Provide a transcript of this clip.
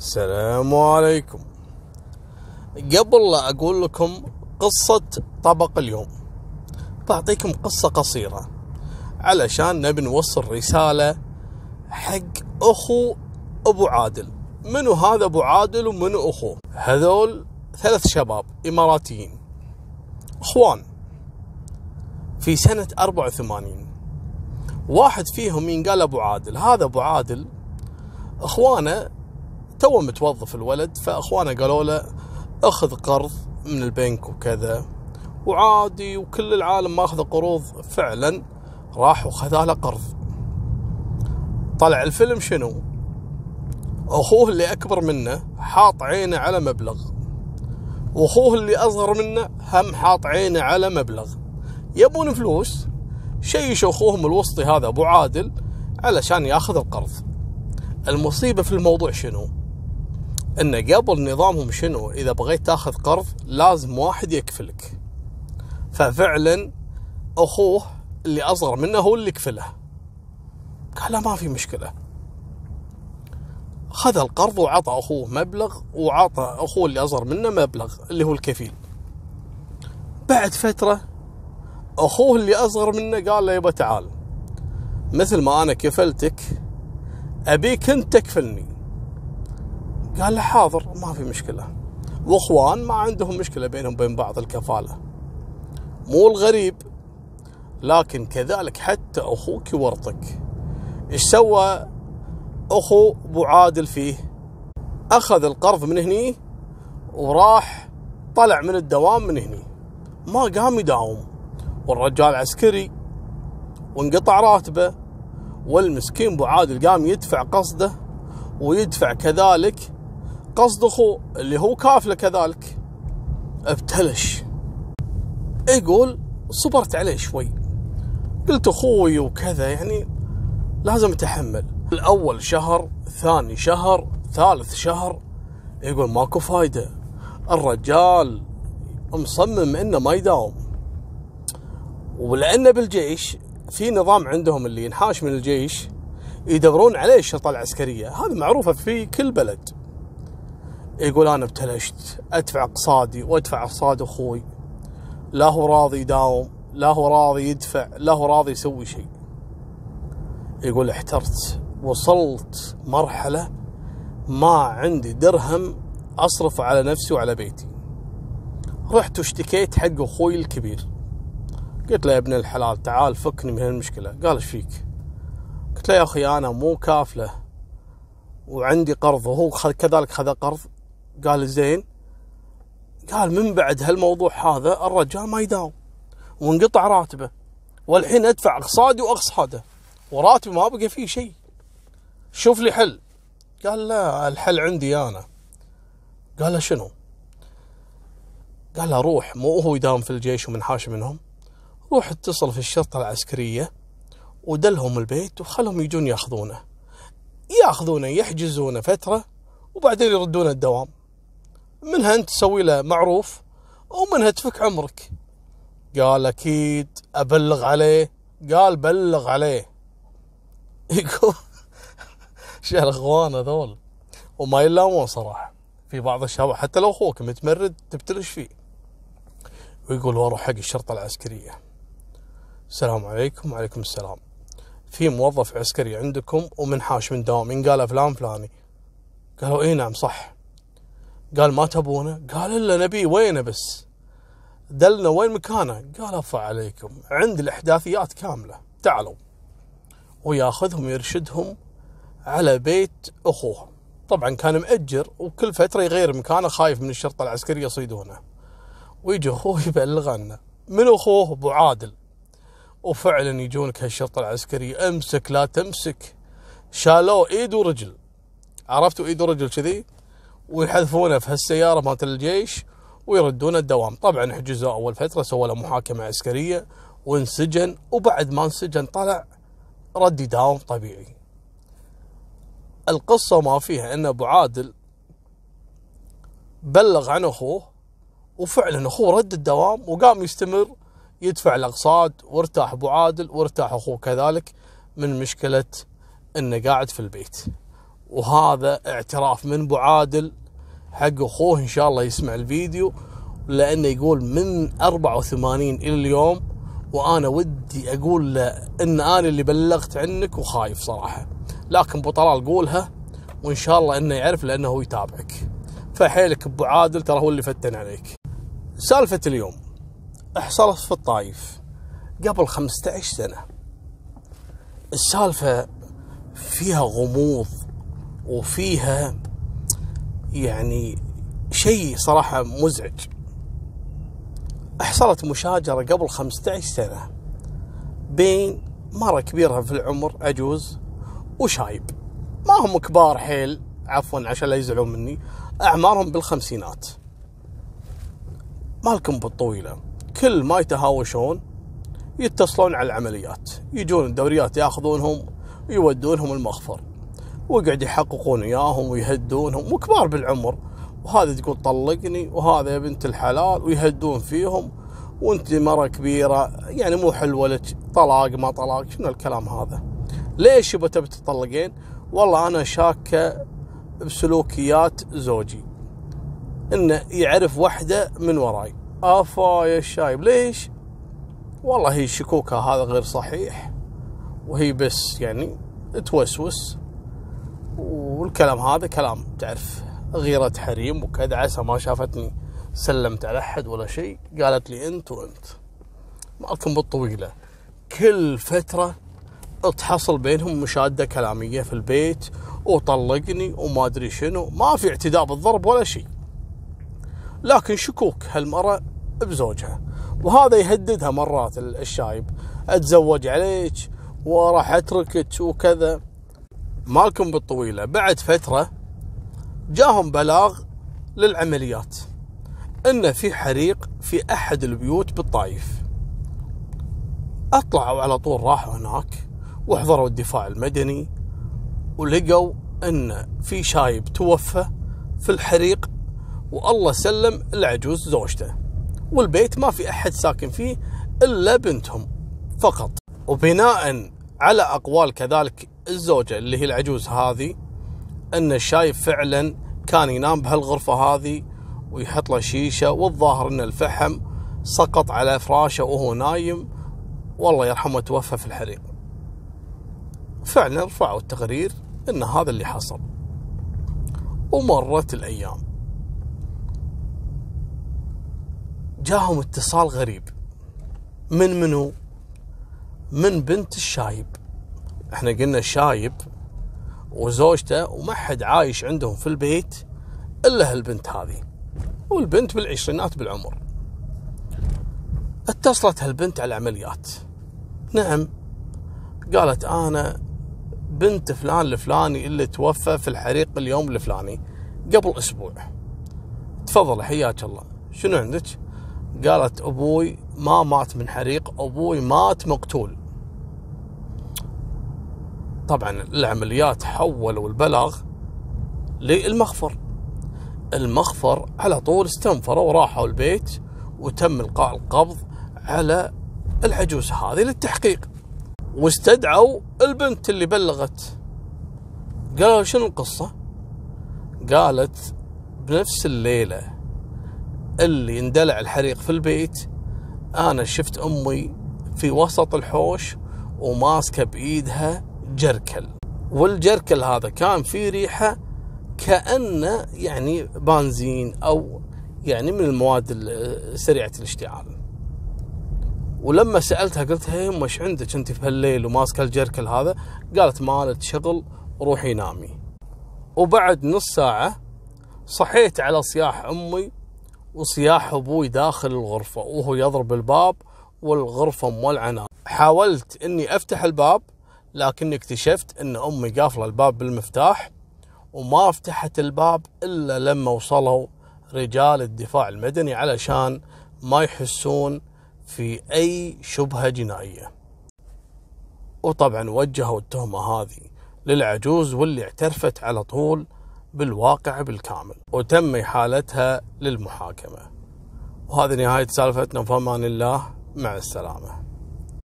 السلام عليكم. قبل لا أقول لكم قصة طبق اليوم بعطيكم قصة قصيرة علشان نبي نوصل رسالة حق أخو أبو عادل. منو هذا أبو عادل ومنو أخوه هذول ثلاث شباب إماراتيين. أخوان في سنة 84 واحد فيهم ينقال أبو عادل هذا أبو عادل أخوانه تو متوظف الولد فأخوانه قالوا له أخذ قرض من البنك وكذا. وعادي وكل العالم ماخذ قروض فعلا راح وخذ له قرض. طلع الفيلم شنو؟ أخوه اللي أكبر منه حاط عينه على مبلغ. وأخوه اللي أصغر منه هم حاط عينه على مبلغ. يبون فلوس؟ شيش أخوهم الوسطي هذا أبو عادل علشان ياخذ القرض. المصيبة في الموضوع شنو؟ إن قبل نظامهم شنو؟ إذا بغيت تاخذ قرض لازم واحد يكفلك. ففعلا أخوه اللي أصغر منه هو اللي كفله. قال له ما في مشكلة. خذ القرض وعطى أخوه مبلغ وعطى أخوه اللي أصغر منه مبلغ اللي هو الكفيل. بعد فترة أخوه اللي أصغر منه قال له يبا تعال مثل ما أنا كفلتك أبيك أنت تكفلني. قال له حاضر ما في مشكلة. واخوان ما عندهم مشكلة بينهم وبين بعض الكفالة. مو الغريب لكن كذلك حتى أخوك يورطك. إيش سوى أخو أبو عادل فيه؟ أخذ القرض من هني وراح طلع من الدوام من هني. ما قام يداوم. والرجال عسكري وانقطع راتبه والمسكين أبو عادل قام يدفع قصده ويدفع كذلك قصد اخوه اللي هو كافله كذلك ابتلش. يقول صبرت عليه شوي. قلت أخوي وكذا يعني لازم أتحمل. الأول شهر ثاني شهر ثالث شهر يقول ماكو فايدة. الرجال مصمم إنه ما يداوم. ولأنه بالجيش في نظام عندهم اللي ينحاش من الجيش يدورون عليه الشرطة العسكرية. هذه معروفة في كل بلد. يقول أنا ابتلشت أدفع اقصادي وأدفع اقصاد أخوي. لا هو راضي يداوم لا هو راضي يدفع لا هو راضي يسوي شيء. يقول احترت وصلت مرحلة ما عندي درهم أصرف على نفسي وعلى بيتي. رحت واشتكيت حق أخوي الكبير. قلت له يا ابن الحلال تعال فكني من هالمشكلة. قال إيش فيك؟ قلت له يا أخي أنا مو كافلة وعندي قرض وهو كذلك خذ قرض. قال زين قال من بعد هالموضوع هذا الرجال ما يداوم وانقطع راتبه والحين ادفع اقصادي واقصاده وراتبي ما بقى فيه شيء. شوف لي حل. قال لا الحل عندي أنا. قال له شنو؟ قال له روح مو هو يداوم في الجيش ومنحاش منهم. روح اتصل في الشرطة العسكرية ودلهم البيت وخلهم يجون ياخذونه. ياخذونه يحجزونه فترة وبعدين يردون الدوام. منها أنت تسوي له معروف ومنها تفك عمرك. قال أكيد أبلغ عليه. قال بلغ عليه. يقول شو الأخوان هذول. وما يلامون صراحة. في بعض الشباب حتى لو أخوك متمرد تبتلش فيه. ويقول وأروح حق الشرطة العسكرية. السلام عليكم. وعليكم السلام. في موظف عسكري عندكم ومنحاش من دوام. قال فلان فلاني. قالوا إي نعم صح. قال ما تبونه؟ قال إلا نبي وينه بس؟ دلنا وين مكانه؟ قال افا عليكم عندي الأحداثيات كاملة. تعالوا. وياخذهم يرشدهم على بيت اخوه طبعا كان مأجر وكل فترة يغير مكانه خايف من الشرطة العسكرية يصيدونه. ويجي أخوه يبلغ عنه من أخوه؟ أبو عادل. وفعلا يجونك هالشرطة العسكرية. امسك لا تمسك. شالوه ايد ورجل عرفتوا ايد ورجل كذي؟ ويحذفونه في هالسيارة مالت الجيش ويردون الدوام. طبعا حجزوه أول فترة سووا له محاكمة عسكرية وانسجن وبعد ما انسجن طلع رد يداوم طبيعي. القصة ما فيها إن أبو عادل بلغ عن أخوه وفعلا أخوه رد الدوام وقام يستمر يدفع الأقساط وارتاح أبو عادل وارتاح أخوه كذلك من مشكلة إنه قاعد في البيت. وهذا اعتراف من أبو عادل حق أخوه إن شاء الله يسمع الفيديو لأنه يقول من 84 إلى اليوم وأنا ودي أقول له إن أنا اللي بلغت عنك وخايف صراحة. لكن أبو طلال قولها وإن شاء الله إنه يعرف لأنه هو يتابعك. فحيلك أبو عادل ترى هو اللي فتن عليك. سالفة اليوم. حصلت في الطايف قبل 15 سنة. السالفة فيها غموض وفيها يعني شيء صراحة مزعج. حصلت مشاجرة قبل 15 سنة بين مرة كبيرة في العمر عجوز وشايب. ما هم كبار حيل عفوا عشان لا يزعلون مني أعمارهم بالخمسينات. مالكم بالطويلة. كل ما يتهاوشون يتصلون على العمليات. يجون الدوريات ياخذونهم ويودونهم المخفر ويقعد يحققون اياهم ويهدونهم وكبار بالعمر. وهذا تقول طلقني وهذا يا بنت الحلال ويهدون فيهم. وانت مرة كبيرة يعني مو حلوة لك طلاق ما طلاق شنو الكلام هذا؟ ليش يبغى تبي تطلقين؟ والله أنا شاكة بسلوكيات زوجي. انه يعرف وحده من وراي. أفا يا الشايب ليش؟ والله هي شكوكها هذا غير صحيح. وهي بس يعني توسوس. والكلام هذا كلام تعرف غيرة حريم وكذا عسى ما شافتني سلمت على أحد ولا شيء قالت لي أنت وأنت. مالكم بالطويلة. كل فترة تحصل بينهم مشادة كلامية في البيت وطلقني وما أدري شنو ما في اعتداء بالضرب ولا شيء. لكن شكوك هالمره بزوجها. وهذا يهددها مرات الشايب. أتزوج عليك وراح أتركك وكذا. مالكم بالطويلة. بعد فترة جاهم بلاغ للعمليات. إن في حريق في أحد البيوت بالطايف أطلعوا على طول راحوا هناك وحضروا الدفاع المدني ولقوا إن في شايب توفى في الحريق والله سلم العجوز زوجته. والبيت ما في أحد ساكن فيه إلا بنتهم فقط. وبناء على أقوال كذلك الزوجة اللي هي العجوز هذه ان الشايب فعلا كان ينام بهالغرفة هذه ويحط له شيشة والظاهر إن الفحم سقط على فراشه وهو نايم. والله يرحمه توفى في الحريق. فعلا رفعوا التقرير إن هذا اللي حصل. ومرت الأيام. جاهم اتصال غريب. من منو؟ من بنت الشايب. إحنا قلنا الشايب وزوجته وما حد عايش عندهم في البيت إلا هالبنت هذه. والبنت بالعشرينات بالعمر. اتصلت هالبنت على العمليات. نعم قالت أنا بنت فلان الفلاني اللي توفى في الحريق اليوم الفلاني قبل أسبوع. تفضل حياك الله. شنو عندك؟ قالت أبوي ما مات من حريق أبوي مات مقتول. طبعا العمليات حولوا البلاغ للمخفر المخفر على طول استنفروا وراحوا البيت وتم إلقاء القبض على العجوز هذه للتحقيق. واستدعوا البنت اللي بلغت. قالوا شنو القصة؟ قالت بنفس الليلة اللي اندلع الحريق في البيت أنا شفت أمي في وسط الحوش وماسكة بإيدها جركل والجركل هذا كان فيه ريحة كأنه يعني بنزين أو يعني من المواد سريعة الاشتعال. ولما سألتها قلت هي مش عندك أنت في هالليل وماسكه الجركل هذا؟ قالت مالت شغل روحي نامي. وبعد نص ساعة صحيت على صياح أمي وصياح أبوي داخل الغرفة وهو يضرب الباب والغرفة مولعة حاولت إني أفتح الباب لكني اكتشفت إن أمي قافلة الباب بالمفتاح وما فتحت الباب إلا لما وصلوا رجال الدفاع المدني علشان ما يحسون في أي شبهة جنائية. وطبعا وجهوا التهمة هذه للعجوز واللي اعترفت على طول بالواقع بالكامل وتم إحالتها للمحاكمة. وهذه نهاية سالفتنا في أمان الله مع السلامة.